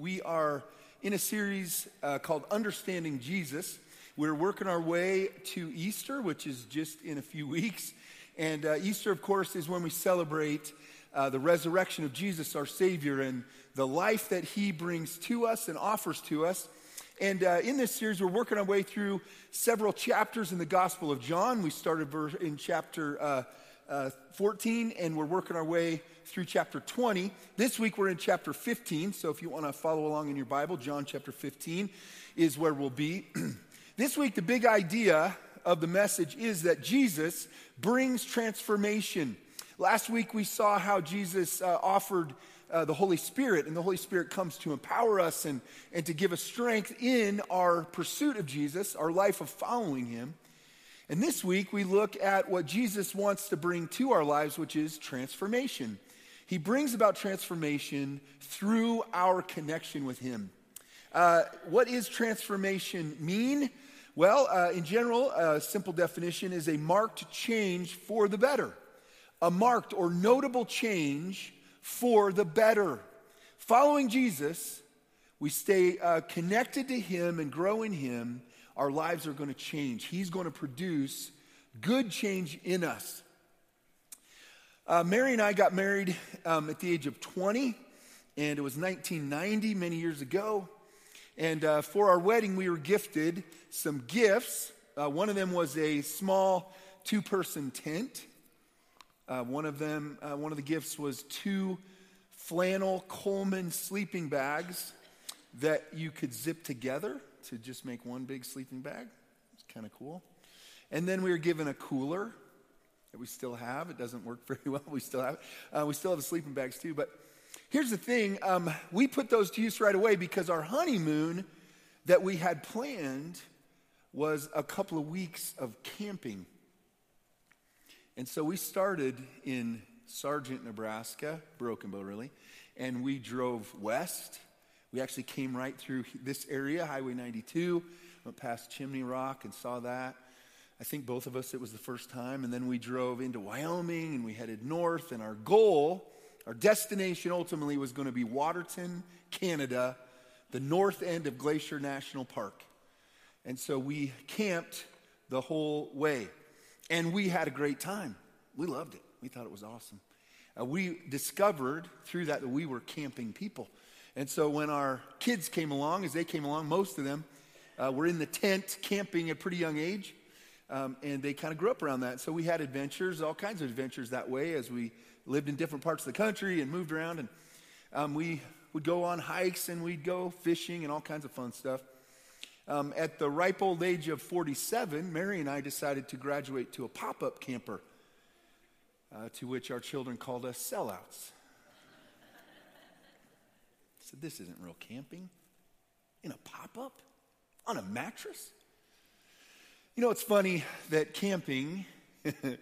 We are in a series uh, called Understanding Jesus. We're working our way to Easter, which is just in a few weeks. And uh, Easter, of course, is when we celebrate uh, the resurrection of Jesus, our Savior, and the life that He brings to us and offers to us. And uh, in this series, we're working our way through several chapters in the Gospel of John. We started in chapter uh, uh, 14, and we're working our way through chapter 20. This week we're in chapter 15, so if you want to follow along in your Bible, John chapter 15 is where we'll be. this week, the big idea of the message is that Jesus brings transformation. Last week we saw how Jesus uh, offered uh, the Holy Spirit, and the Holy Spirit comes to empower us and, and to give us strength in our pursuit of Jesus, our life of following Him. And this week, we look at what Jesus wants to bring to our lives, which is transformation. He brings about transformation through our connection with Him. Uh, what is transformation mean? Well, uh, in general, a simple definition is a marked change for the better. A marked or notable change for the better. Following Jesus, we stay uh, connected to Him and grow in Him our lives are going to change. He's going to produce good change in us. Uh, Mary and I got married um, at the age of 20, and it was 1990, many years ago. And uh, for our wedding, we were gifted some gifts. Uh, one of them was a small two person tent. Uh, one of them, uh, one of the gifts was two flannel Coleman sleeping bags that you could zip together to just make one big sleeping bag. It's kind of cool. And then we were given a cooler that we still have. It doesn't work very well. We still have uh, we still have the sleeping bags too. But here's the thing: um, we put those to use right away because our honeymoon that we had planned was a couple of weeks of camping. And so we started in Sargent, Nebraska, Broken Bow, really, and we drove west we actually came right through this area, Highway 92, went past Chimney Rock and saw that. I think both of us, it was the first time. And then we drove into Wyoming and we headed north. And our goal, our destination ultimately was going to be Waterton, Canada, the north end of Glacier National Park. And so we camped the whole way. And we had a great time. We loved it. We thought it was awesome. Uh, we discovered through that that we were camping people. And so when our kids came along, as they came along, most of them uh, were in the tent camping at a pretty young age. Um, and they kind of grew up around that. So we had adventures, all kinds of adventures that way as we lived in different parts of the country and moved around. And um, we would go on hikes and we'd go fishing and all kinds of fun stuff. Um, at the ripe old age of 47, Mary and I decided to graduate to a pop up camper, uh, to which our children called us sellouts said, This isn't real camping. In a pop up? On a mattress? You know, it's funny that camping, and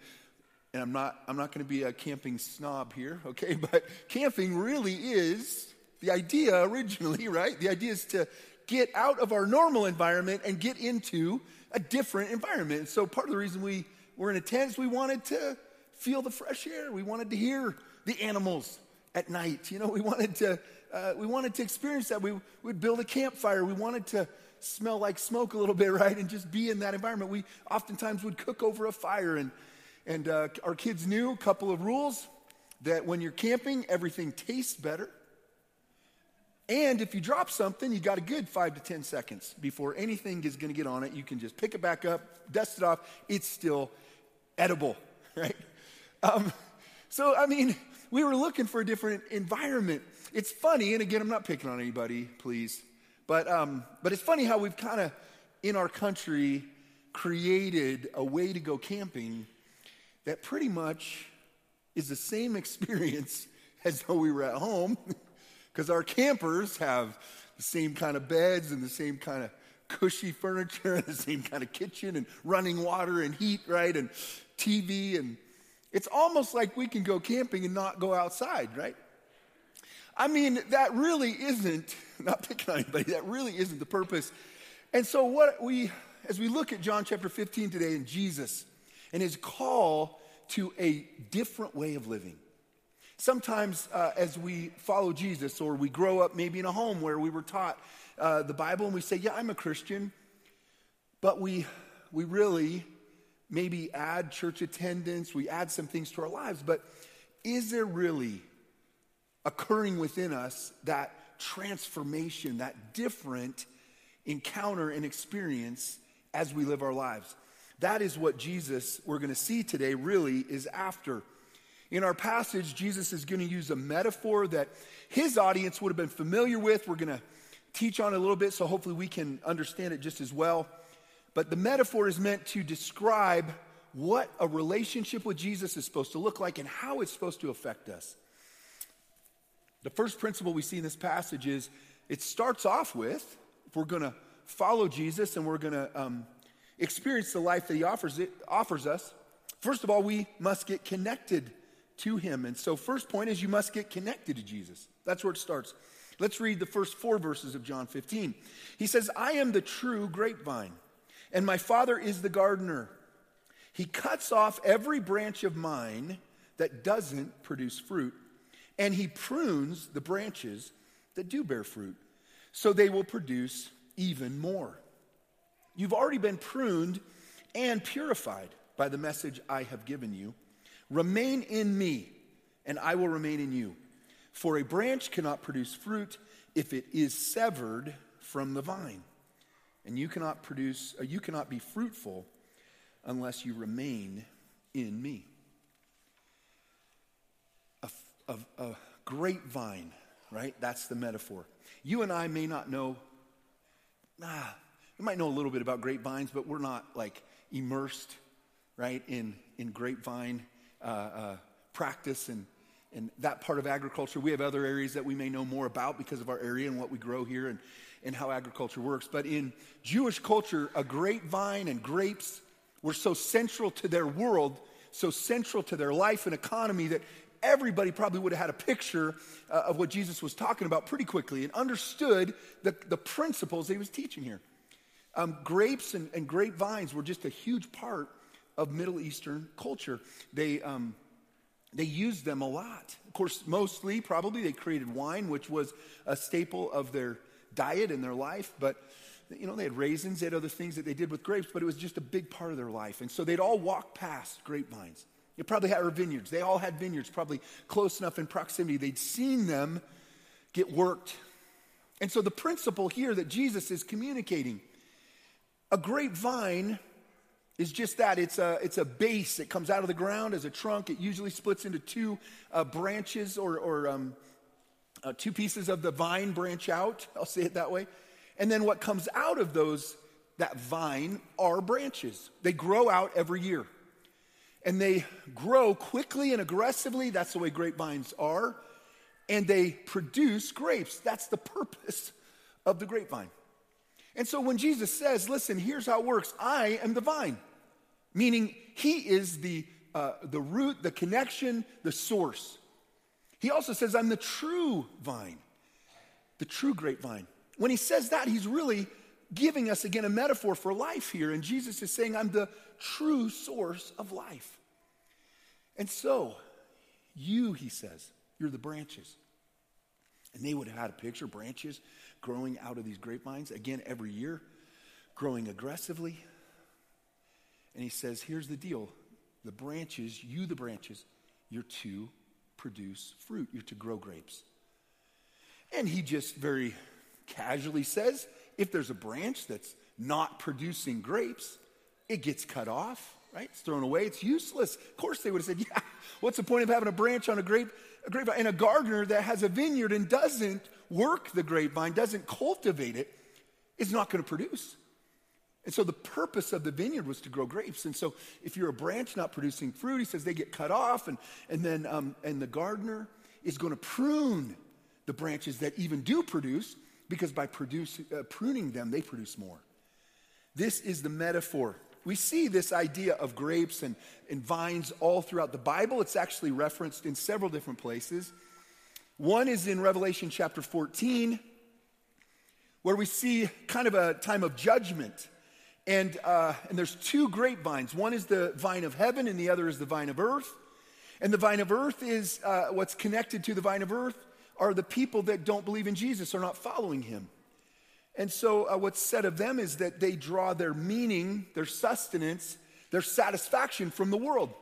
I'm not, I'm not going to be a camping snob here, okay, but camping really is the idea originally, right? The idea is to get out of our normal environment and get into a different environment. so part of the reason we were in a tent is we wanted to feel the fresh air. We wanted to hear the animals at night. You know, we wanted to uh, we wanted to experience that. We would build a campfire. We wanted to smell like smoke a little bit, right? And just be in that environment. We oftentimes would cook over a fire. And, and uh, our kids knew a couple of rules that when you're camping, everything tastes better. And if you drop something, you got a good five to 10 seconds before anything is going to get on it. You can just pick it back up, dust it off. It's still edible, right? Um, so, I mean, we were looking for a different environment. It's funny, and again, I'm not picking on anybody, please, but, um, but it's funny how we've kind of, in our country, created a way to go camping that pretty much is the same experience as though we were at home, because our campers have the same kind of beds and the same kind of cushy furniture and the same kind of kitchen and running water and heat, right? And TV and it's almost like we can go camping and not go outside, right? I mean, that really isn't, not picking on anybody, that really isn't the purpose. And so, what we, as we look at John chapter 15 today and Jesus and his call to a different way of living, Sometimes, uh, as we follow Jesus or we grow up maybe in a home where we were taught uh, the Bible and we say, Yeah, I'm a Christian, but we, we really maybe add church attendance, we add some things to our lives, but is there really occurring within us that transformation, that different encounter and experience as we live our lives? That is what Jesus, we're going to see today, really is after. In our passage, Jesus is going to use a metaphor that his audience would have been familiar with. We're going to teach on a little bit, so hopefully we can understand it just as well. But the metaphor is meant to describe what a relationship with Jesus is supposed to look like and how it's supposed to affect us. The first principle we see in this passage is it starts off with if we're going to follow Jesus and we're going to um, experience the life that he offers, it, offers us, first of all, we must get connected to him. And so, first point is you must get connected to Jesus. That's where it starts. Let's read the first four verses of John 15. He says, I am the true grapevine, and my Father is the gardener. He cuts off every branch of mine that doesn't produce fruit, and he prunes the branches that do bear fruit, so they will produce even more. You've already been pruned and purified by the message I have given you. Remain in me, and I will remain in you. For a branch cannot produce fruit if it is severed from the vine. And you cannot produce, uh, you cannot be fruitful unless you remain in me. A, a, grapevine, right? That's the metaphor. You and I may not know, ah, we might know a little bit about grapevines, but we're not like immersed, right, in, in grapevine uh, uh, practice and, and that part of agriculture. We have other areas that we may know more about because of our area and what we grow here and, and how agriculture works. But in Jewish culture, a grapevine and grapes were so central to their world, so central to their life and economy that everybody probably would have had a picture uh, of what Jesus was talking about pretty quickly and understood the, the principles he was teaching here. Um, grapes and, and grapevines were just a huge part of Middle Eastern culture. They, um, they used them a lot. Of course, mostly, probably, they created wine, which was a staple of their diet and their life. But, you know, they had raisins, they had other things that they did with grapes, but it was just a big part of their life. And so they'd all walk past grapevines. They probably had vineyards. They all had vineyards, probably close enough in proximity. They'd seen them get worked. And so the principle here that Jesus is communicating a grapevine is just that it's a, it's a base that comes out of the ground as a trunk. It usually splits into two uh, branches or, or um, uh, two pieces of the vine branch out. I'll say it that way. And then what comes out of those, that vine, are branches. They grow out every year. And they grow quickly and aggressively. That's the way grapevines are. And they produce grapes. That's the purpose of the grapevine. And so when Jesus says, listen, here's how it works I am the vine, meaning he is the, uh, the root, the connection, the source. He also says, I'm the true vine, the true grapevine. When he says that, he's really giving us again a metaphor for life here. And Jesus is saying, I'm the true source of life. And so, you, he says, you're the branches. And they would have had a picture branches growing out of these grapevines, again, every year, growing aggressively. And he says, Here's the deal the branches, you, the branches, you're to produce fruit, you're to grow grapes. And he just very casually says, If there's a branch that's not producing grapes, it gets cut off, right? It's thrown away, it's useless. Of course, they would have said, Yeah, what's the point of having a branch on a grape? A grapevine and a gardener that has a vineyard and doesn't work the grapevine, doesn't cultivate it, is not going to produce. And so the purpose of the vineyard was to grow grapes. And so if you're a branch not producing fruit, he says they get cut off, and, and then um, and the gardener is going to prune the branches that even do produce, because by produce, uh, pruning them, they produce more. This is the metaphor. We see this idea of grapes and, and vines all throughout the Bible. It's actually referenced in several different places. One is in Revelation chapter 14, where we see kind of a time of judgment. And, uh, and there's two grapevines. One is the vine of heaven, and the other is the vine of earth. And the vine of earth is uh, what's connected to the vine of earth are the people that don't believe in Jesus, are not following him. And so, uh, what's said of them is that they draw their meaning, their sustenance, their satisfaction from the world.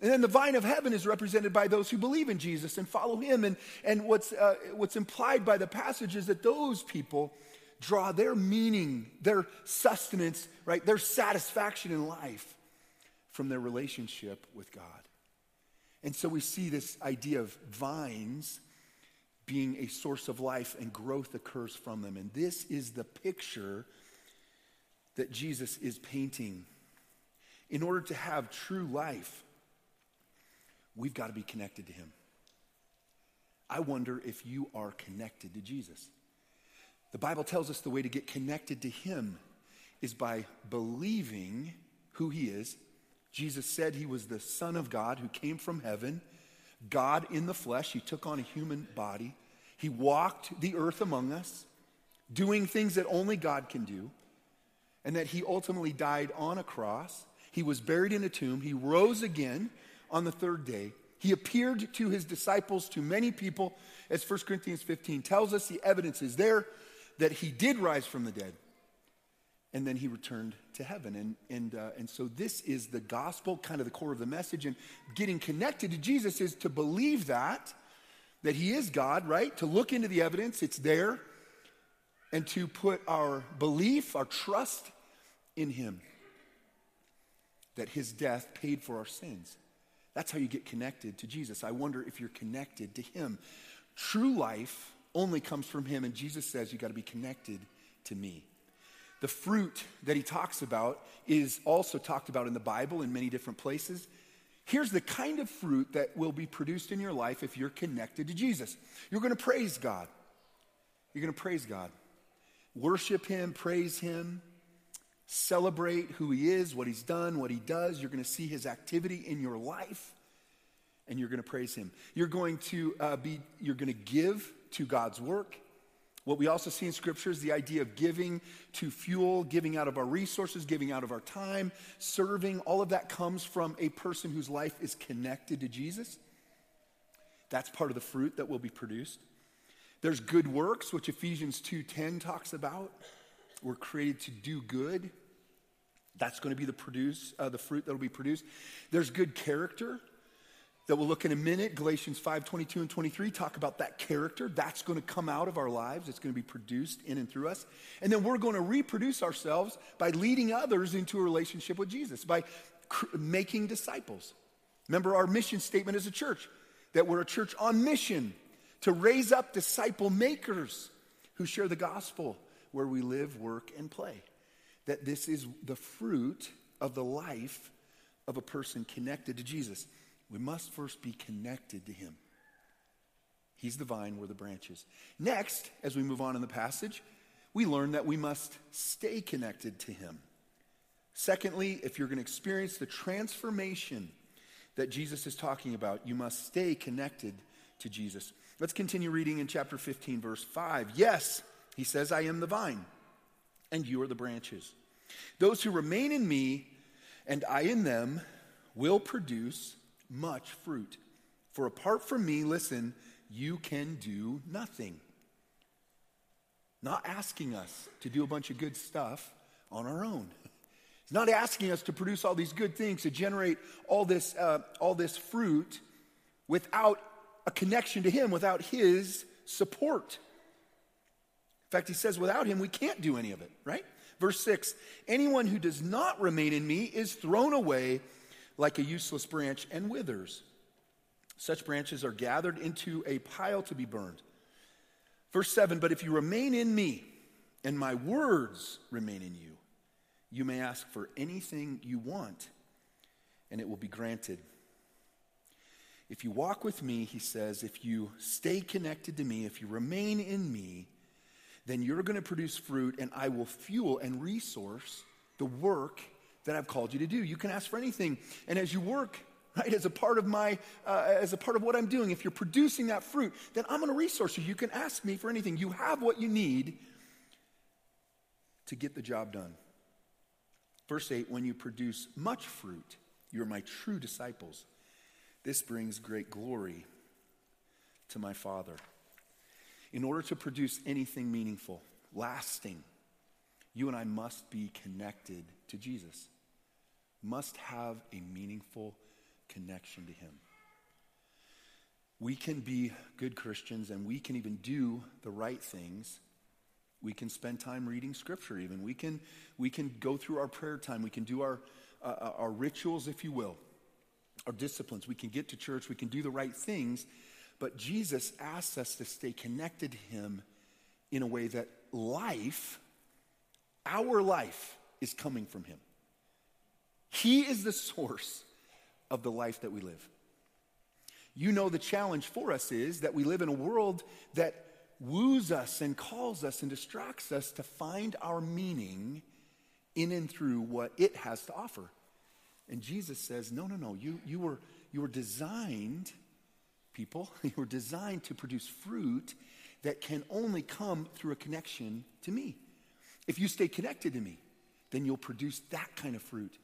And then the vine of heaven is represented by those who believe in Jesus and follow him. And, and what's, uh, what's implied by the passage is that those people draw their meaning, their sustenance, right, their satisfaction in life from their relationship with God. And so we see this idea of vines being a source of life and growth occurs from them. And this is the picture that Jesus is painting. In order to have true life, we've got to be connected to Him. I wonder if you are connected to Jesus. The Bible tells us the way to get connected to Him is by believing who He is. Jesus said He was the Son of God who came from heaven, God in the flesh. He took on a human body. He walked the earth among us, doing things that only God can do, and that He ultimately died on a cross. He was buried in a tomb. He rose again on the third day. He appeared to his disciples, to many people, as 1 Corinthians 15 tells us. The evidence is there that he did rise from the dead. And then he returned to heaven. And, and, uh, and so this is the gospel, kind of the core of the message. And getting connected to Jesus is to believe that, that he is God, right? To look into the evidence, it's there. And to put our belief, our trust in him. That his death paid for our sins. That's how you get connected to Jesus. I wonder if you're connected to Him. True life only comes from Him, and Jesus says you got to be connected to me. The fruit that He talks about is also talked about in the Bible in many different places. Here's the kind of fruit that will be produced in your life if you're connected to Jesus. You're going to praise God. You're going to praise God. Worship Him, praise Him, celebrate who he is, what he's done, what he does. You're going to see his activity in your life, and you're going to praise him. You're going to uh, be, you're going to give to God's work. What we also see in Scripture is the idea of giving to fuel, giving out of our resources, giving out of our time, serving. All of that comes from a person whose life is connected to Jesus. That's part of the fruit that will be produced. There's good works, which Ephesians 2:10 talks about. We're created to do good. That's going to be the produce, uh, the fruit that will be produced. There's good character that we'll look in a minute. Galatians 5, 22 and 23 talk about that character. That's going to come out of our lives. It's going to be produced in and through us. And then we're going to reproduce ourselves by leading others into a relationship with Jesus, by cr- making disciples. Remember our mission statement as a church that we're a church on mission to raise up disciple makers who share the gospel where we live, work, and play. That this is the fruit of the life of a person connected to Jesus. We must first be connected to him. He's the vine, we're the branches. Next, as we move on in the passage, we learn that we must stay connected to him. Secondly, if you're going to experience the transformation that Jesus is talking about, you must stay connected to Jesus. Let's continue reading in chapter 15, verse 5. Yes, he says, I am the vine, and you are the branches. Those who remain in me and I in them will produce much fruit. For apart from me, listen, you can do nothing. Not asking us to do a bunch of good stuff on our own. He's not asking us to produce all these good things, to generate all this, uh, all this fruit without a connection to Him, without His support In fact, he says, without him, we can't do any of it, right? Verse 6 Anyone who does not remain in me is thrown away like a useless branch and withers. Such branches are gathered into a pile to be burned. Verse 7 But if you remain in me, and my words remain in you, you may ask for anything you want, and it will be granted. If you walk with me, he says, if you stay connected to me, if you remain in me, then you're going to produce fruit, and I will fuel and resource the work that I've called you to do. You can ask for anything. And as you work, right, as a part of my, uh, as a part of what I'm doing, if you're producing that fruit, then I'm going to resource you. You can ask me for anything. You have what you need to get the job done. Verse 8 When you produce much fruit, you're my true disciples. This brings great glory to my Father. In order to produce anything meaningful, lasting, you and I must be connected to Jesus, must have a meaningful connection to Him. We can be good Christians and we can even do the right things. We can spend time reading Scripture, even. We can, we can go through our prayer time. We can do our, uh, uh our rituals, if you will, our disciplines. We can get to church. We can do the right things. But Jesus asks us to stay connected to Him in a way that life, our life, is coming from Him. He is the source of the life that we live. You know, the challenge for us is that we live in a world that woos us and calls us and distracts us to find our meaning in and through what it has to offer. And Jesus says, No, no, no. You, you, were, you were designed, people, you were designed to produce fruit that can only come through a connection to me. If you stay connected to me, then you'll produce that kind of fruit.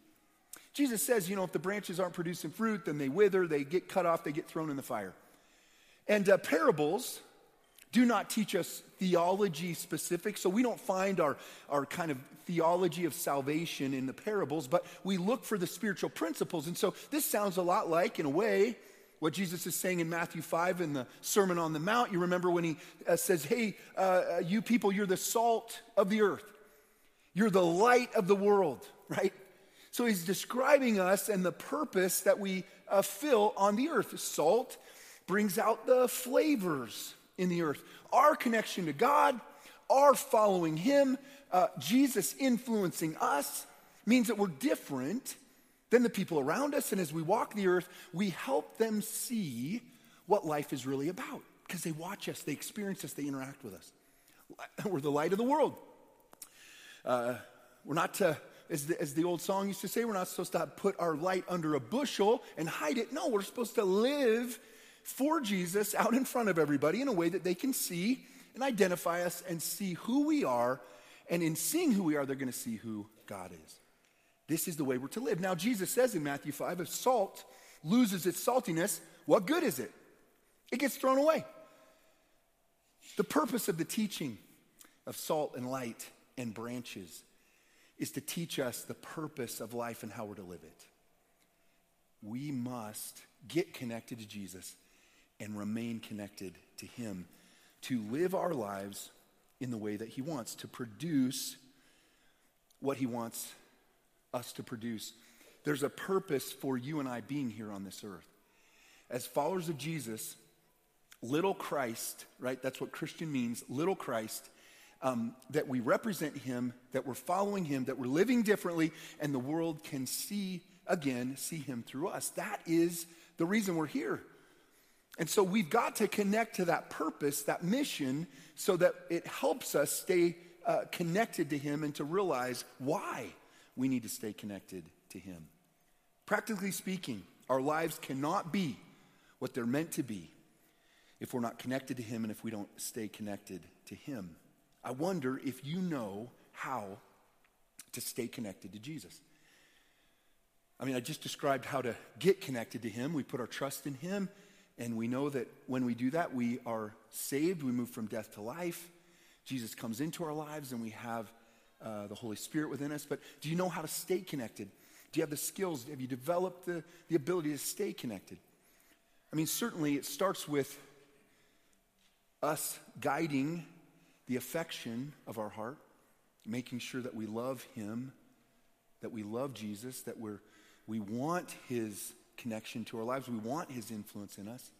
Jesus says, you know, if the branches aren't producing fruit, then they wither, they get cut off, they get thrown in the fire. And uh, parables do not teach us theology specific, so we don't find our, our kind of theology of salvation in the parables, but we look for the spiritual principles. And so this sounds a lot like, in a way, what Jesus is saying in Matthew 5 in the Sermon on the Mount. You remember when he uh, says, Hey, uh, uh you people, you're the salt of the earth, you're the light of the world, right? So he's describing us and the purpose that we uh, fill on the earth. Salt brings out the flavors in the earth. Our connection to God, our following Him, uh, Jesus influencing us means that we're different than the people around us. And as we walk the earth, we help them see what life is really about because they watch us, they experience us, they interact with us. We're the light of the world. Uh, we're not to as the, as the old song used to say, we're not supposed to put our light under a bushel and hide it. No, we're supposed to live for Jesus out in front of everybody in a way that they can see and identify us and see who we are. And in seeing who we are, they're going to see who God is. This is the way we're to live. Now, Jesus says in Matthew 5 if salt loses its saltiness, what good is it? It gets thrown away. The purpose of the teaching of salt and light and branches is to teach us the purpose of life and how we're to live it. We must get connected to Jesus and remain connected to Him to live our lives in the way that He wants, to produce what He wants us to produce. There's a purpose for you and I being here on this earth. As followers of Jesus, little Christ, right? That's what Christian means, little Christ um, that we represent Him, that we're following Him, that we're living differently, and the world can see again, see Him through us. That is the reason we're here. And so we've got to connect to that purpose, that mission, so that it helps us stay uh, connected to Him and to realize why we need to stay connected to Him. Practically speaking, our lives cannot be what they're meant to be if we're not connected to Him and if we don't stay connected to Him. I wonder if you know how to stay connected to Jesus. I mean, I just described how to get connected to Him. We put our trust in Him, and we know that when we do that, we are saved. We move from death to life. Jesus comes into our lives, and we have uh, the Holy Spirit within us. But do you know how to stay connected? Do you have the skills? Have you developed the, the ability to stay connected? I mean, certainly it starts with us guiding the affection of our heart, making sure that we love Him, that we love Jesus, that we're, we want His connection to our lives, we want His influence in us.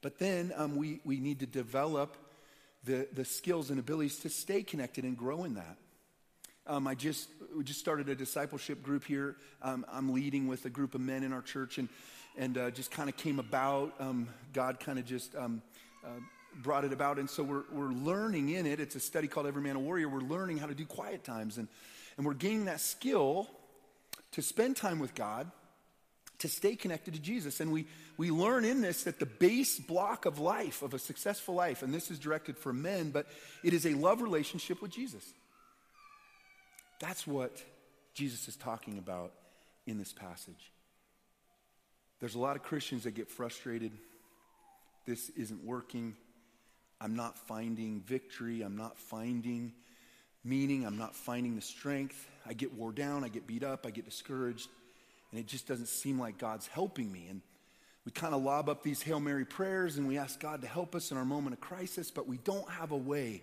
But then um, we, we need to develop the, the skills and abilities to stay connected and grow in that. Um, I just we just started a discipleship group here. Um, I'm leading with a group of men in our church, and and uh, just kind of came about. Um, God kind of just um, uh, brought it about. And so we're, we're learning in it. It's a study called Every Man a Warrior. We're learning how to do quiet times. And, and we're gaining that skill to spend time with God, to stay connected to Jesus. And we, we learn in this that the base block of life, of a successful life, and this is directed for men, but it is a love relationship with Jesus. That's what Jesus is talking about in this passage. There's a lot of Christians that get frustrated. This isn't working. I'm not finding victory. I'm not finding meaning. I'm not finding the strength. I get wore down. I get beat up. I get discouraged. And it just doesn't seem like God's helping me. And we kind of lob up these Hail Mary prayers and we ask God to help us in our moment of crisis, but we don't have a way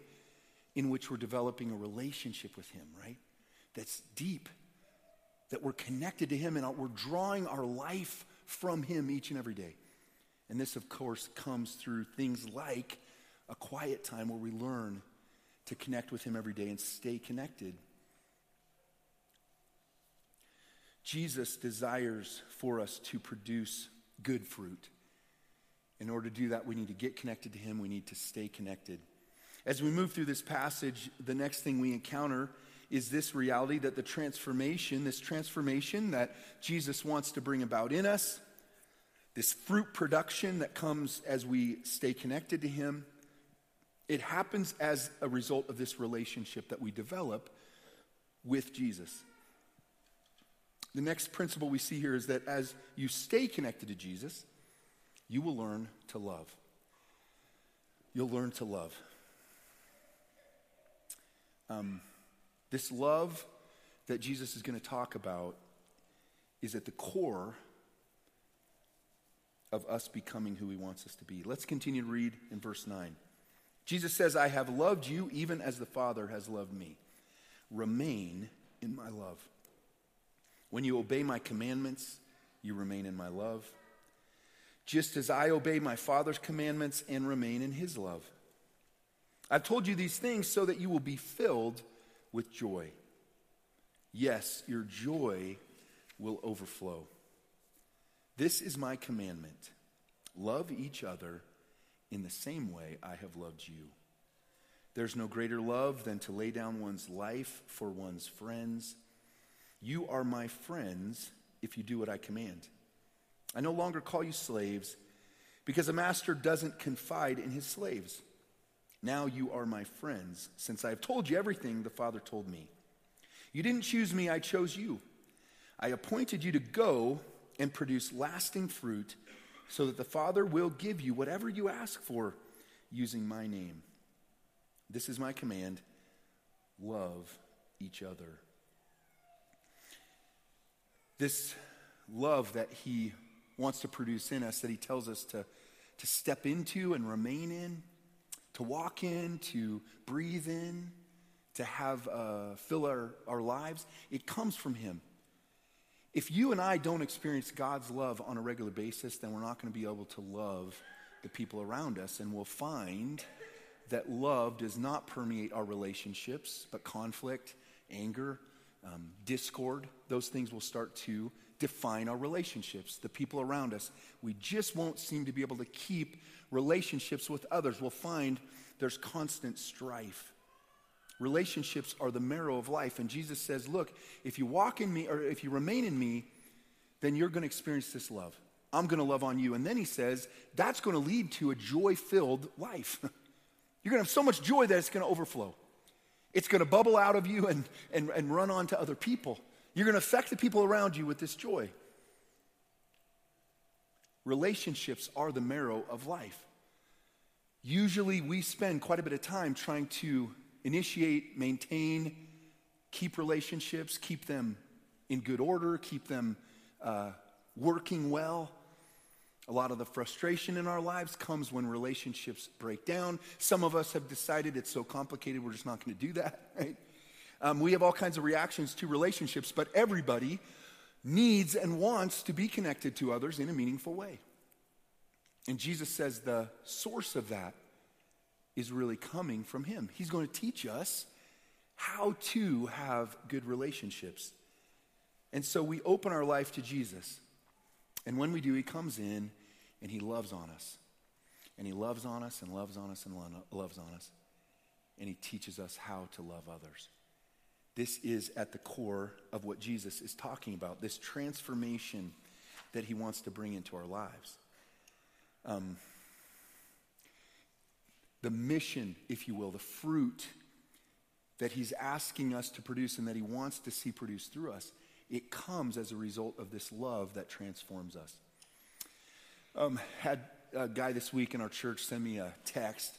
in which we're developing a relationship with Him, right? That's deep, that we're connected to Him and we're drawing our life from Him each and every day. And this, of course, comes through things like a quiet time where we learn to connect with Him every day and stay connected. Jesus desires for us to produce good fruit. In order to do that, we need to get connected to Him, we need to stay connected. As we move through this passage, the next thing we encounter is this reality that the transformation, this transformation that Jesus wants to bring about in us, this fruit production that comes as we stay connected to Him, it happens as a result of this relationship that we develop with Jesus. The next principle we see here is that as you stay connected to Jesus, you will learn to love. You'll learn to love. Um, this love that Jesus is going to talk about is at the core of us becoming who he wants us to be. Let's continue to read in verse 9. Jesus says, I have loved you even as the Father has loved me. Remain in my love. When you obey my commandments, you remain in my love. Just as I obey my Father's commandments and remain in his love. I've told you these things so that you will be filled with joy. Yes, your joy will overflow. This is my commandment love each other in the same way I have loved you. There's no greater love than to lay down one's life for one's friends. You are my friends if you do what I command. I no longer call you slaves because a master doesn't confide in his slaves. Now you are my friends since I have told you everything the Father told me. You didn't choose me, I chose you. I appointed you to go and produce lasting fruit so that the Father will give you whatever you ask for using my name. This is my command love each other. This love that he wants to produce in us, that he tells us to, to step into and remain in, to walk in, to breathe in, to have uh, fill our, our lives, it comes from him. If you and I don't experience God's love on a regular basis, then we're not going to be able to love the people around us. And we'll find that love does not permeate our relationships, but conflict, anger, um, discord, those things will start to define our relationships. The people around us, we just won't seem to be able to keep relationships with others. We'll find there's constant strife. Relationships are the marrow of life. And Jesus says, Look, if you walk in me, or if you remain in me, then you're going to experience this love. I'm going to love on you. And then he says, That's going to lead to a joy filled life. you're going to have so much joy that it's going to overflow. It's going to bubble out of you and, and, and run on to other people. You're going to affect the people around you with this joy. Relationships are the marrow of life. Usually, we spend quite a bit of time trying to initiate, maintain, keep relationships, keep them in good order, keep them uh, working well. A lot of the frustration in our lives comes when relationships break down. Some of us have decided it's so complicated, we're just not going to do that, right? Um, we have all kinds of reactions to relationships, but everybody needs and wants to be connected to others in a meaningful way. And Jesus says the source of that is really coming from Him. He's going to teach us how to have good relationships. And so we open our life to Jesus. And when we do, He comes in and He loves on us. And He loves on us and loves on us and loves on us. And He teaches us how to love others. This is at the core of what Jesus is talking about this transformation that He wants to bring into our lives. Um, the mission, if you will, the fruit that he's asking us to produce and that he wants to see produced through us, it comes as a result of this love that transforms us. Um, had a guy this week in our church send me a text,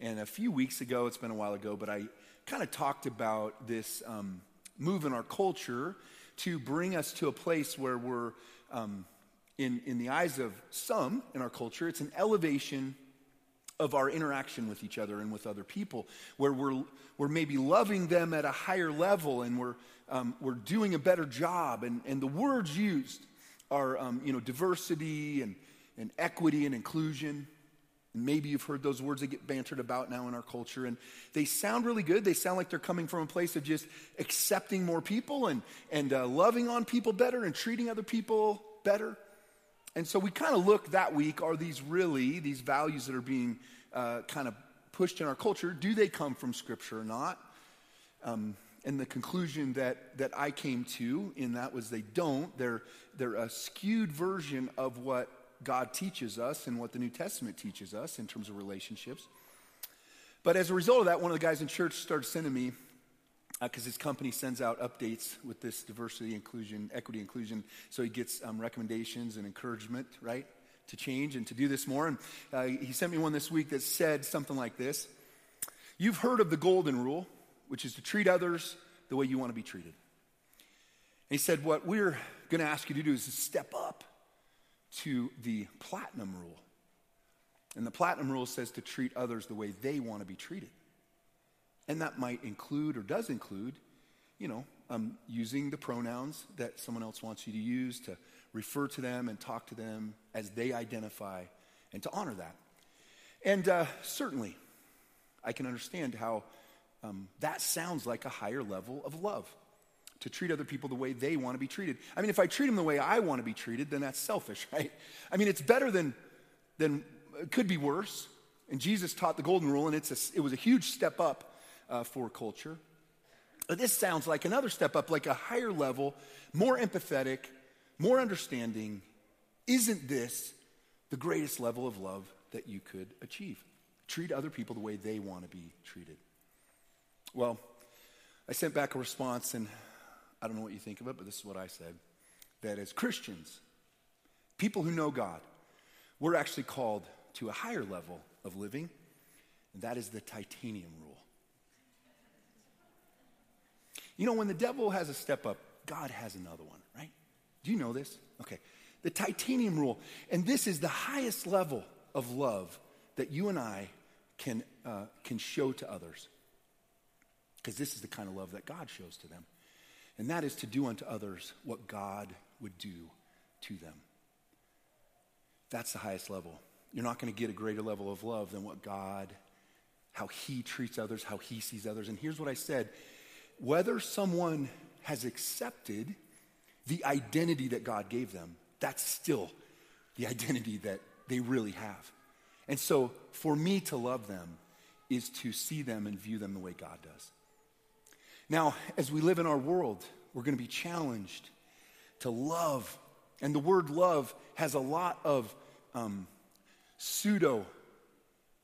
and a few weeks ago, it's been a while ago, but I kind of talked about this um, move in our culture to bring us to a place where we're, um, in, in the eyes of some in our culture, it's an elevation of our interaction with each other and with other people, where we're, we're maybe loving them at a higher level and we're, um, we're doing a better job. And, and the words used are, um, you know, diversity and, and equity and inclusion. And maybe you've heard those words that get bantered about now in our culture. And they sound really good. They sound like they're coming from a place of just accepting more people and, and uh, loving on people better and treating other people better. And so we kind of look that week are these really, these values that are being uh, kind of pushed in our culture, do they come from Scripture or not? Um, and the conclusion that, that I came to in that was they don't. They're, they're a skewed version of what God teaches us and what the New Testament teaches us in terms of relationships. But as a result of that, one of the guys in church started sending me because uh, his company sends out updates with this diversity, inclusion, equity, inclusion. So he gets um, recommendations and encouragement, right, to change and to do this more. And uh, he sent me one this week that said something like this You've heard of the golden rule, which is to treat others the way you want to be treated. And he said, What we're going to ask you to do is to step up to the platinum rule. And the platinum rule says to treat others the way they want to be treated. And that might include or does include, you know, um, using the pronouns that someone else wants you to use to refer to them and talk to them as they identify and to honor that. And uh, certainly, I can understand how um, that sounds like a higher level of love to treat other people the way they want to be treated. I mean, if I treat them the way I want to be treated, then that's selfish, right? I mean, it's better than, than it could be worse. And Jesus taught the golden rule, and it's a, it was a huge step up uh, for culture. This sounds like another step up, like a higher level, more empathetic, more understanding. Isn't this the greatest level of love that you could achieve? Treat other people the way they want to be treated. Well, I sent back a response, and I don't know what you think of it, but this is what I said that as Christians, people who know God, we're actually called to a higher level of living, and that is the titanium rule. You know, when the devil has a step up, God has another one, right? Do you know this? Okay. The titanium rule. And this is the highest level of love that you and I can, uh, can show to others. Because this is the kind of love that God shows to them. And that is to do unto others what God would do to them. That's the highest level. You're not going to get a greater level of love than what God, how He treats others, how He sees others. And here's what I said whether someone has accepted the identity that God gave them, that's still the identity that they really have. And so for me to love them is to see them and view them the way God does. Now, as we live in our world, we're going to be challenged to love. And the word love has a lot of um, pseudo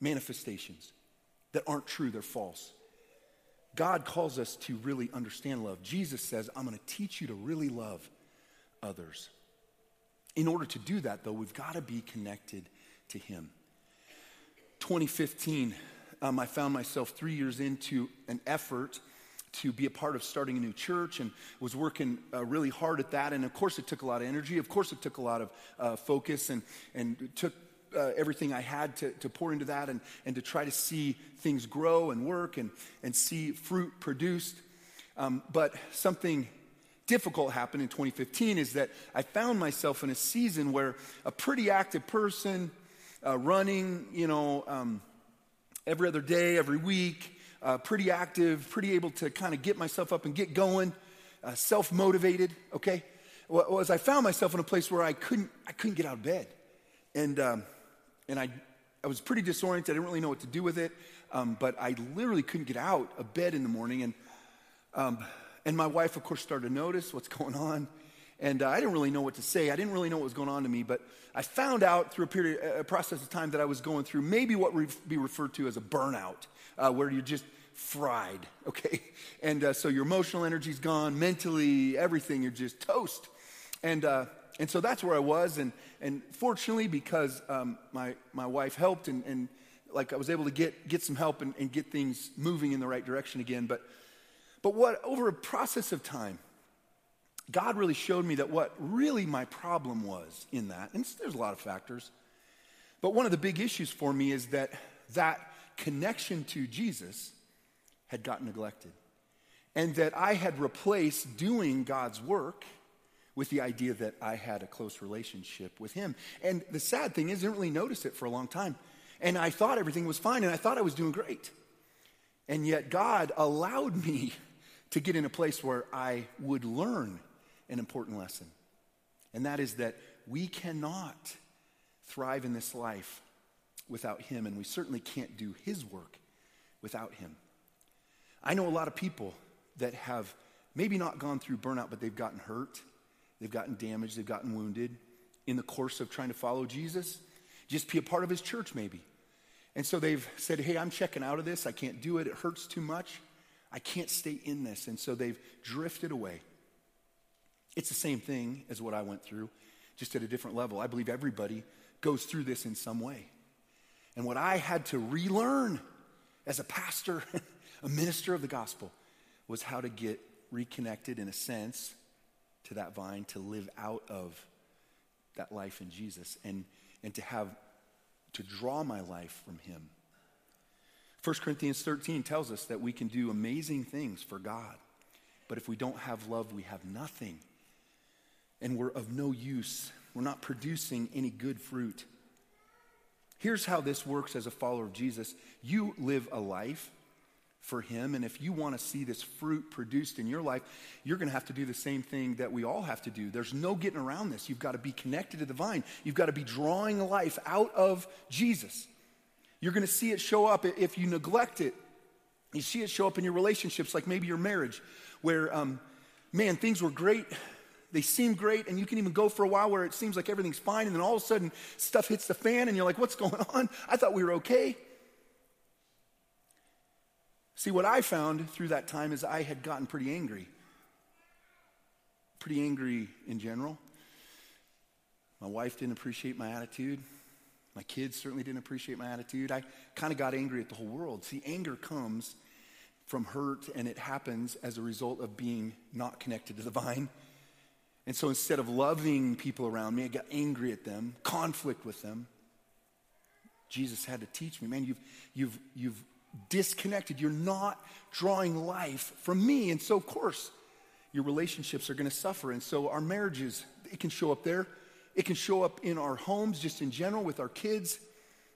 manifestations that aren't true, they're false. God calls us to really understand love. Jesus says, I'm going to teach you to really love others. In order to do that, though, we've got to be connected to Him. 2015, um, I found myself three years into an effort to be a part of starting a new church and was working uh, really hard at that. And of course, it took a lot of energy. Of course, it took a lot of uh, focus and, and took uh, everything I had to, to pour into that and, and to try to see things grow and work and, and see fruit produced. Um, but something difficult happened in 2015 is that I found myself in a season where a pretty active person uh, running, you know, um, every other day, every week, uh, pretty active, pretty able to kind of get myself up and get going, uh, self motivated, okay? Was I found myself in a place where I couldn't, I couldn't get out of bed. And, um, and I, I was pretty disoriented. I didn't really know what to do with it. Um, but I literally couldn't get out of bed in the morning. And, um, and my wife, of course, started to notice what's going on. And uh, I didn't really know what to say. I didn't really know what was going on to me. But I found out through a period, a process of time that I was going through maybe what would be referred to as a burnout, uh, where you're just fried, okay? And uh, so your emotional energy's gone, mentally, everything, you're just toast. And, uh, and so that's where I was. And, and fortunately, because um, my, my wife helped and, and like I was able to get, get some help and, and get things moving in the right direction again. But, but what, over a process of time, God really showed me that what really my problem was in that, and there's a lot of factors, but one of the big issues for me is that that connection to Jesus had gotten neglected. And that I had replaced doing God's work with the idea that I had a close relationship with Him. And the sad thing is, I didn't really notice it for a long time. And I thought everything was fine and I thought I was doing great. And yet God allowed me to get in a place where I would learn an important lesson. And that is that we cannot thrive in this life without Him, and we certainly can't do His work without Him. I know a lot of people that have maybe not gone through burnout, but they've gotten hurt, they've gotten damaged, they've gotten wounded in the course of trying to follow Jesus, just be a part of His church, maybe. And so they've said, Hey, I'm checking out of this. I can't do it. It hurts too much. I can't stay in this. And so they've drifted away. It's the same thing as what I went through, just at a different level. I believe everybody goes through this in some way. And what I had to relearn as a pastor, a minister of the gospel, was how to get reconnected in a sense to that vine, to live out of that life in Jesus, and, and to have to draw my life from him. 1 Corinthians 13 tells us that we can do amazing things for God, but if we don't have love, we have nothing. And we're of no use. We're not producing any good fruit. Here's how this works as a follower of Jesus you live a life for Him, and if you want to see this fruit produced in your life, you're going to have to do the same thing that we all have to do. There's no getting around this. You've got to be connected to the vine, you've got to be drawing life out of Jesus. You're going to see it show up if you neglect it. You see it show up in your relationships, like maybe your marriage, where, um, man, things were great they seem great, and you can even go for a while where it seems like everything's fine, and then all of a sudden stuff hits the fan, and you're like, what's going on? I thought we were okay. See, what I found through that time is I had gotten pretty angry. Pretty angry in general. My wife didn't appreciate my attitude. My kids certainly didn't appreciate my attitude. I kind of got angry at the whole world. See, anger comes from hurt, and it happens as a result of being not connected to the vine. And so instead of loving people around me, I got angry at them, conflict with them. Jesus had to teach me, man, you've, you've, you've disconnected. You're not drawing life from me. And so, of course, your relationships are going to suffer. And so, our marriages, it can show up there. It can show up in our homes, just in general, with our kids.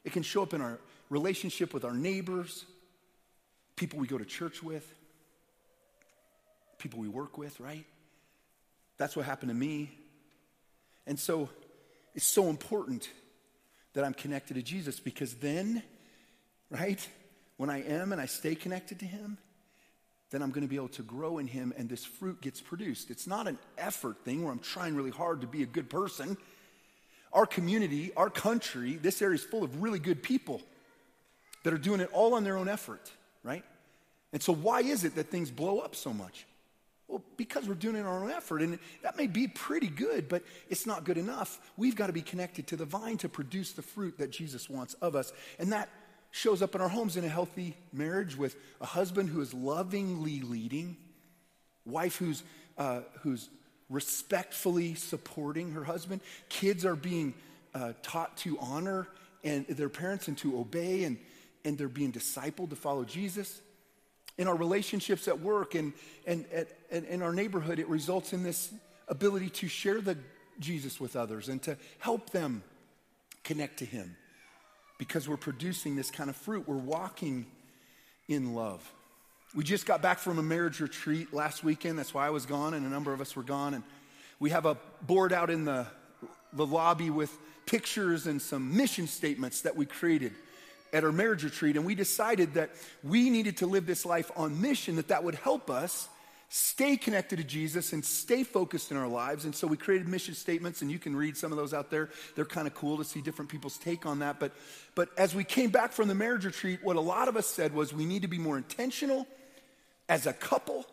It can show up in our relationship with our neighbors, people we go to church with, people we work with, right? That's what happened to me. And so it's so important that I'm connected to Jesus because then, right, when I am and I stay connected to Him, then I'm going to be able to grow in Him and this fruit gets produced. It's not an effort thing where I'm trying really hard to be a good person. Our community, our country, this area is full of really good people that are doing it all on their own effort, right? And so, why is it that things blow up so much? Well, because we're doing it our own effort. And that may be pretty good, but it's not good enough. We've got to be connected to the vine to produce the fruit that Jesus wants of us. And that shows up in our homes in a healthy marriage with a husband who is lovingly leading, wife who's, uh, who's respectfully supporting her husband. Kids are being uh, taught to honor and their parents and to obey, and, and they're being discipled to follow Jesus in our relationships at work and, and, at, and in our neighborhood, it results in this ability to share the Jesus with others and to help them connect to Him because we're producing this kind of fruit. We're walking in love. We just got back from a marriage retreat last weekend. That's why I was gone, and a number of us were gone. And we have a board out in the, the lobby with pictures and some mission statements that we created at our marriage retreat, and we decided that we needed to live this life on mission, that that would help us stay connected to Jesus and stay focused in our lives. And so we created mission statements, and you can read some of those out there. They're kind of cool to see different people's take on that. But, but as we came back from the marriage retreat, what a lot of us said was we need to be more intentional as a couple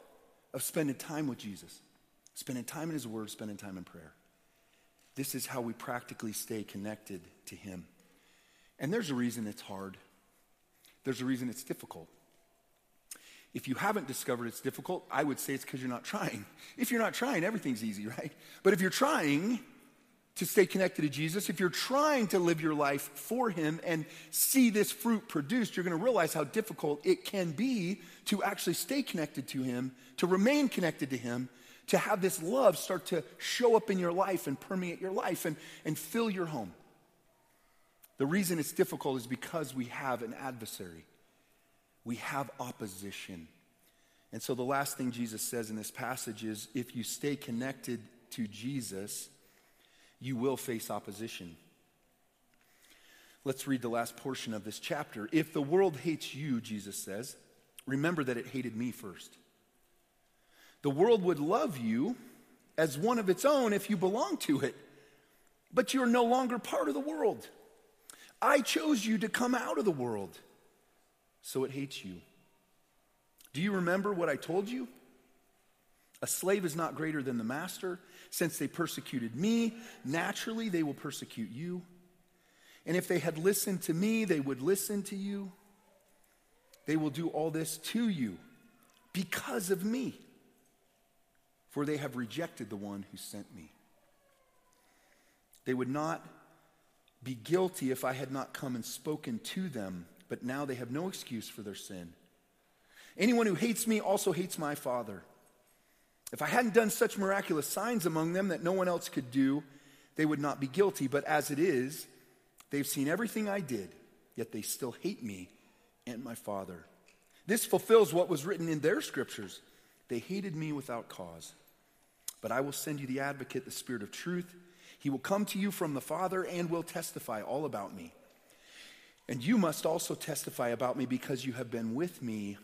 of spending time with Jesus, spending time in His Word, spending time in prayer. This is how we practically stay connected to Him. And there's a reason it's hard, there's a reason it's difficult. If you haven't discovered it's difficult, I would say it's because you're not trying. If you're not trying, everything's easy, right? But if you're trying to stay connected to Jesus, if you're trying to live your life for Him and see this fruit produced, you're going to realize how difficult it can be to actually stay connected to Him, to remain connected to Him, to have this love start to show up in your life and permeate your life and, and fill your home. The reason it's difficult is because we have an adversary, we have opposition. And so the last thing Jesus says in this passage is if you stay connected to Jesus, you will face opposition. Let's read the last portion of this chapter. If the world hates you, Jesus says, remember that it hated me first. The world would love you as one of its own if you belong to it, but you're no longer part of the world. I chose you to come out of the world, so it hates you. Do you remember what I told you? A slave is not greater than the master. Since they persecuted me, naturally they will persecute you. And if they had listened to me, they would listen to you. They will do all this to you because of me for they have rejected the one who sent me. They would not be guilty if I had not come and spoken to them, but now they have no excuse for their sin. Anyone who hates me also hates my Father. If I hadn't done such miraculous signs among them that no one else could do, they would not be guilty. But as it is, they've seen everything I did, yet they still hate me and my Father. This fulfills what was written in their scriptures. They hated me without cause. But I will send you the advocate, the Spirit of truth. He will come to you from the Father and will testify all about me. And you must also testify about me because you have been with me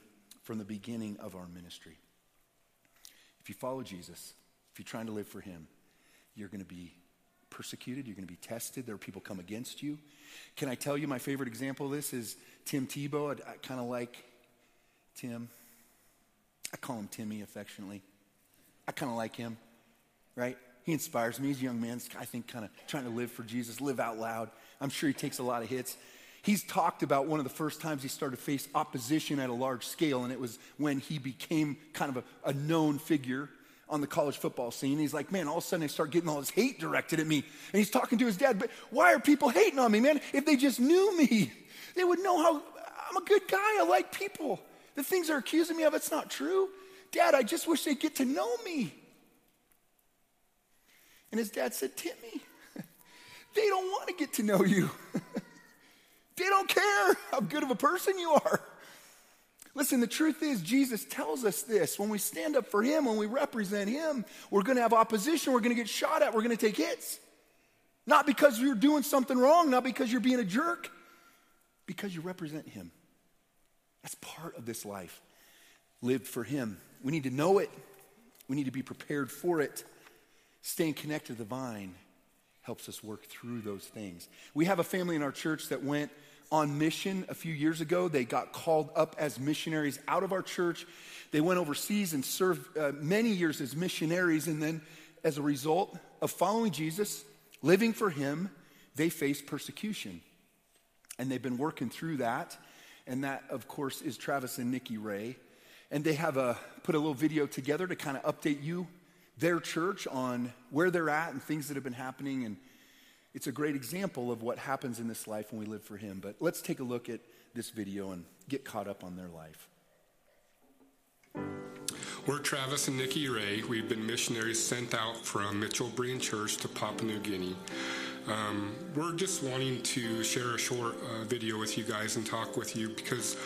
from the beginning of our ministry. If you follow Jesus, if you're trying to live for Him, you're going to be persecuted, you're going to be tested. There are people come against you. Can I tell you my favorite example of this is Tim Tebow? I, I kind of like Tim. I call him Timmy affectionately. I kind of like him right? He inspires me. He's a young man, I think, kind of trying to live for Jesus, live out loud. I'm sure he takes a lot of hits. He's talked about one of the first times he started to face opposition at a large scale, and it was when he became kind of a, a known figure on the college football scene. He's like, man, all of a sudden I start getting all this hate directed at me. And he's talking to his dad, but why are people hating on me, man? If they just knew me, they would know how I'm a good guy. I like people. The things they're accusing me of, it's not true. Dad, I just wish they'd get to know me. And his dad said, Timmy, they don't want to get to know you. they don't care how good of a person you are. Listen, the truth is, Jesus tells us this. When we stand up for Him, when we represent Him, we're going to have opposition, we're going to get shot at, we're going to take hits. Not because you're doing something wrong, not because you're being a jerk, because you represent Him. That's part of this life. Lived for Him. We need to know it, we need to be prepared for it. Staying connected to the vine helps us work through those things. We have a family in our church that went on mission a few years ago. They got called up as missionaries out of our church. They went overseas and served uh, many years as missionaries. And then, as a result of following Jesus, living for Him, they faced persecution. And they've been working through that. And that, of course, is Travis and Nikki Ray. And they have a, put a little video together to kind of update you their church on where they're at and things that have been happening. And it's a great example of what happens in this life when we live for Him. But let's take a look at this video and get caught up on their life. We're Travis and Nikki Ray. We've been missionaries sent out from Mitchell Berean Church to Papua New Guinea. Um, we're just wanting to share a short uh, video with you guys and talk with you because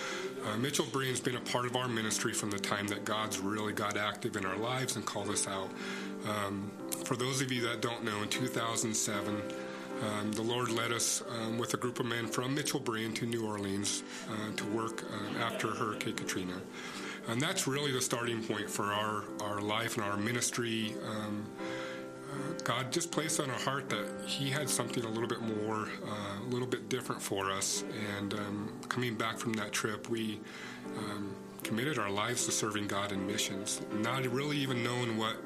uh, Mitchell Berean's been a part of our ministry from the time that God's really got active in our lives and called us out. Um, for those of you that don't know, in 2007, um, the Lord led us um, with a group of men from Mitchell Berean to New Orleans uh, to work uh, after Hurricane Katrina. And that's really the starting point for our, our life and our ministry. Um, God just placed on our heart that He had something a little bit more, uh, a little bit different for us. And um, coming back from that trip, we um, committed our lives to serving God in missions, not really even knowing what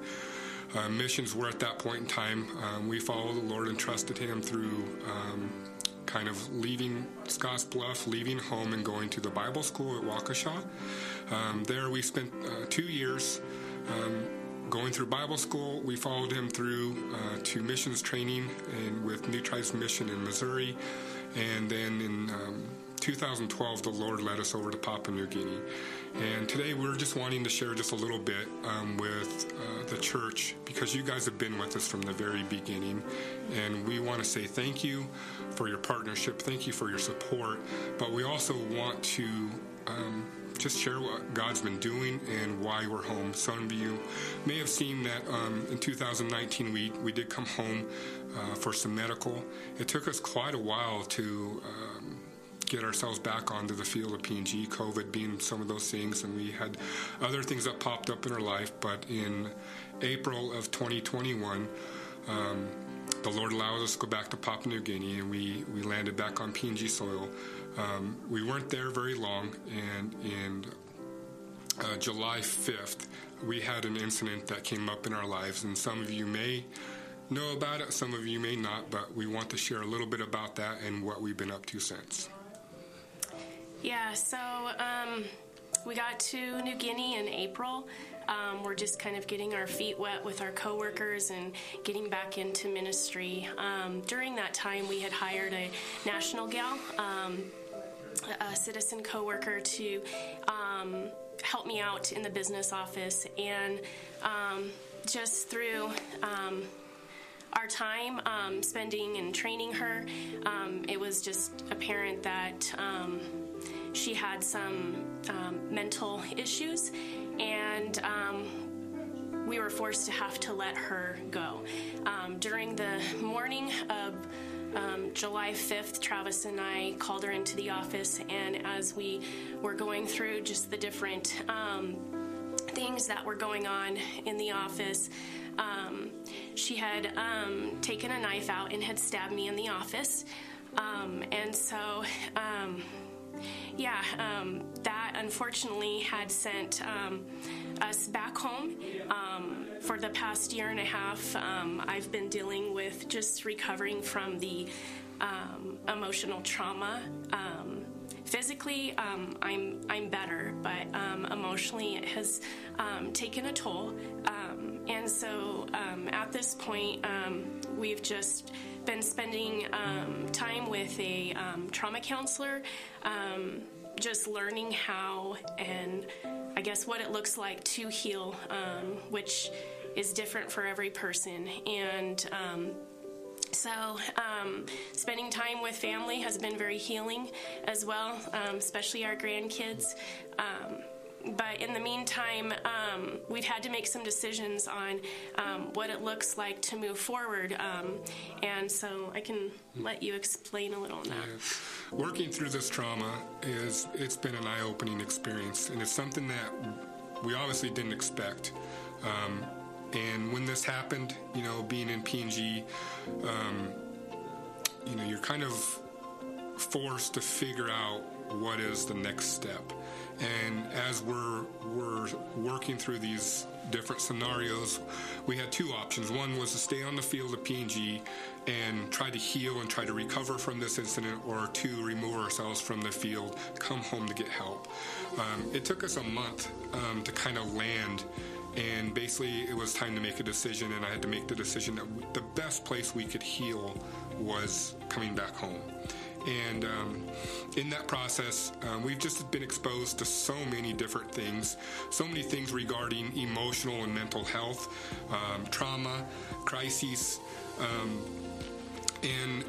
uh, missions were at that point in time. Um, we followed the Lord and trusted Him through um, kind of leaving Scottsbluff, leaving home, and going to the Bible school at Waukesha. Um, there we spent uh, two years um, going through Bible school. We followed him through uh, to missions training and with New Tribes Mission in Missouri. And then in um, 2012, the Lord led us over to Papua New Guinea. And today we're just wanting to share just a little bit um, with uh, the church because you guys have been with us from the very beginning. And we want to say thank you for your partnership, thank you for your support. But we also want to um, just share what God's been doing and why we're home. Some of you may have seen that um, in 2019 we, we did come home uh, for some medical. It took us quite a while to um, get ourselves back onto the field of PNG, COVID being some of those things, and we had other things that popped up in our life. But in April of 2021, um, the Lord allowed us to go back to Papua New Guinea, and we, we landed back on PNG soil. Um, we weren't there very long, and in uh, July 5th, we had an incident that came up in our lives, and some of you may know about it, some of you may not, but we want to share a little bit about that and what we've been up to since. Yeah, so um, we got to New Guinea in April. Um, we're just kind of getting our feet wet with our coworkers and getting back into ministry. Um, during that time, we had hired a national gal um, a citizen coworker to um, help me out in the business office, and um, just through um, our time um, spending and training her, um, it was just apparent that um, she had some mental issues, and we were forced to have to let her go. during the morning of um, July 5th, Travis and I called her into the office, and as we were going through just the different um, things that were going on in the office, um, she had um, taken a knife out and had stabbed me in the office. Um, and so, um, yeah, that unfortunately had sent us back home. Um, for the past year and a half, um, I've been dealing with just recovering from the um, emotional trauma. Um, physically, um, I'm I'm better, but emotionally, it has taken a toll. and so, at this point, we've just been spending time with a trauma counselor just learning how and I guess what it looks like to heal, um, which is different for every person. And um, so, um, spending time with family has been very healing as well, um, especially our grandkids. But in the meantime, um, we've had to make some decisions on um, what it looks like to move forward. Um, and so I can let you explain a little that. Yeah. Working through this trauma is it's been an eye-opening experience, and it's something that we obviously didn't expect. Um, and when this happened, you know, being in PNG, um, you know, you're kind of forced to figure out what is the next step. And as we're we're working through these different scenarios, we had two options. One was to stay on the field of PNG and try to heal and try to recover from this incident, or two, remove ourselves from the field, come home to get help. Um, it took us a month um, to kind of land and basically it was time to make a decision and i had to make the decision that the best place we could heal was coming back home and um, in that process, um, we've just been exposed to so many different things, so many things regarding emotional and mental health, um, trauma, crises, um, and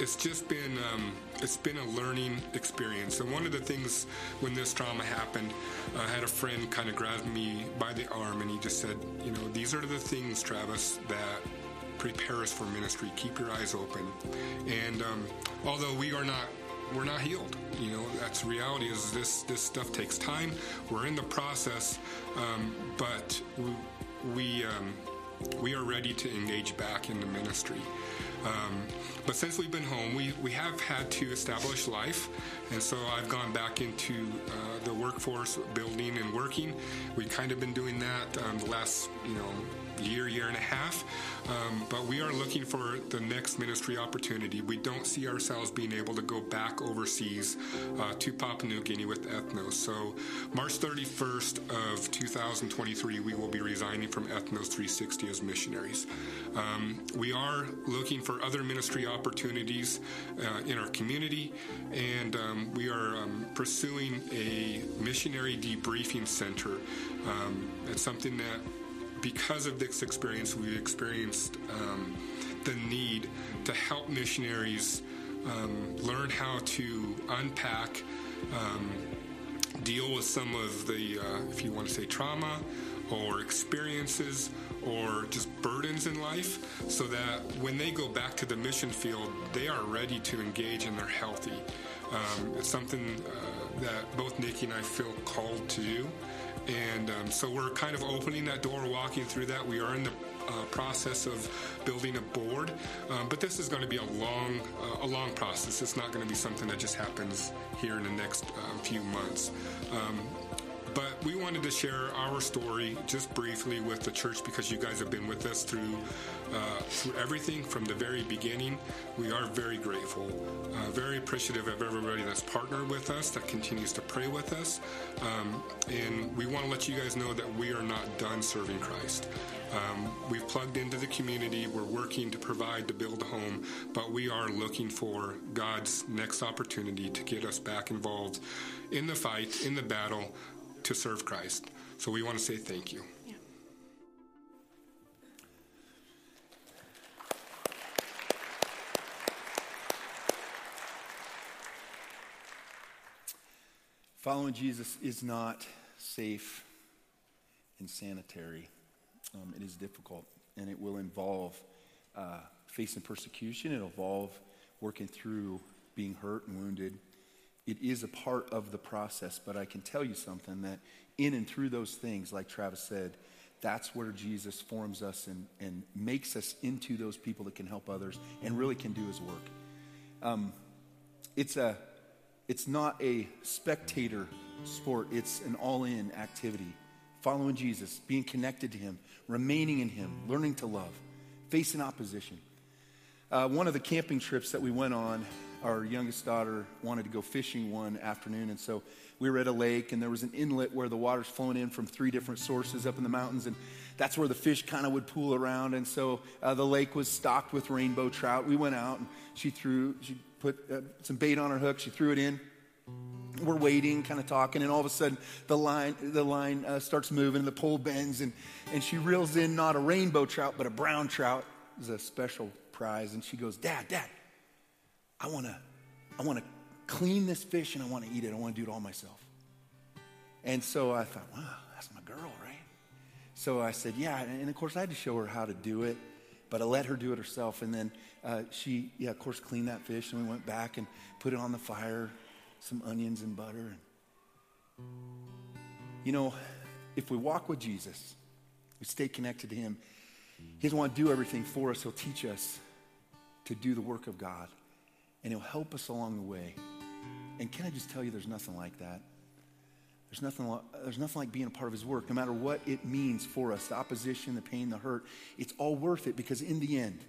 it's just been um, it's been a learning experience. And one of the things when this trauma happened, I had a friend kind of grab me by the arm and he just said, you know, these are the things, Travis, that prepare us for ministry. Keep your eyes open. And um, although we are not we're not healed. You know, that's reality. Is this this stuff takes time. We're in the process, um, but we we, um, we are ready to engage back in the ministry. Um, but since we've been home, we, we have had to establish life. And so I've gone back into uh, the workforce, building and working. We've kind of been doing that um, the last, you know, year, year and a half. Um, but we are looking for the next ministry opportunity. We don't see ourselves being able to go back overseas uh, to Papua New Guinea with Ethnos. So, March 31st of 2023, we will be resigning from Ethnos 360 as missionaries. Um, we are looking for other ministry opportunities uh, in our community, and um, we are um, pursuing a missionary debriefing center. Um, it's something that because of this experience, we've experienced um, the need to help missionaries um, learn how to unpack, um, deal with some of the, uh, if you want to say, trauma or experiences or just burdens in life so that when they go back to the mission field, they are ready to engage and they're healthy. Um, it's something uh, that both Nikki and I feel called to do. And um, so we're kind of opening that door, walking through that. We are in the uh, process of building a board, um, but this is going to be a long, uh, a long process. It's not going to be something that just happens here in the next uh, few months. But we wanted to share our story just briefly with the church because you guys have been with us through uh, through everything from the very beginning. We are very grateful, uh, very appreciative of everybody that's partnered with us, that continues to pray with us, um, and we want to let you guys know that we are not done serving Christ. Um, we've plugged into the community. We're working to provide to build a home, but we are looking for God's next opportunity to get us back involved in the fight, in the battle, to serve Christ. So we want to say thank you. Following Jesus is not safe and sanitary. Um, it is difficult, and it will involve uh, facing persecution. It'll involve working through being hurt and wounded it is a part of the process, but I can tell you something that in and through those things, like Travis said, that's where Jesus forms us and, and makes us into those people that can help others and really can do his work. Um, it's, a, it's not a spectator sport, it's an all in activity. Following Jesus, being connected to him, remaining in him, learning to love, facing opposition. Uh, one of the camping trips that we went on, our youngest daughter wanted to go fishing one afternoon, and so we were at a lake, and there was an inlet where the water's flowing in from three different sources up in the mountains, and that's where the fish kind of would pool around. And so uh, the lake was stocked with rainbow trout. We went out, and she threw, she put uh, some bait on her hook, she threw it in. We're waiting, kind of talking, and all of a sudden the line, the line uh, starts moving, and the pole bends, and, and she reels in not a rainbow trout, but a brown trout. It was a special prize, and she goes, Dad, Dad, I want to I want to clean this fish and I want to eat it. I want to do it all myself. And so I thought, wow, that's my girl, right? So I said, yeah. And of course, I had to show her how to do it, but I let her do it herself. And then uh, she, yeah, of course, cleaned that fish. And we went back and put it on the fire, some onions and butter. And, you know, if we walk with Jesus, we stay connected to Him, He doesn't want to do everything for us, He'll teach us to do the work of God and He'll help us along the way. And can I just tell you, there's nothing like that. There's nothing, there's nothing like being a part of His work, no matter what it means for us the opposition, the pain, the hurt. It's all worth it because in the end,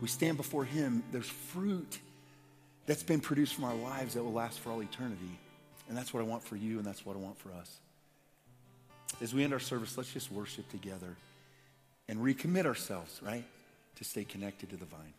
we stand before Him. There's fruit that's been produced from our lives that will last for all eternity. And that's what I want for you, and that's what I want for us. As we end our service, let's just worship together and recommit ourselves, right, to stay connected to the vine.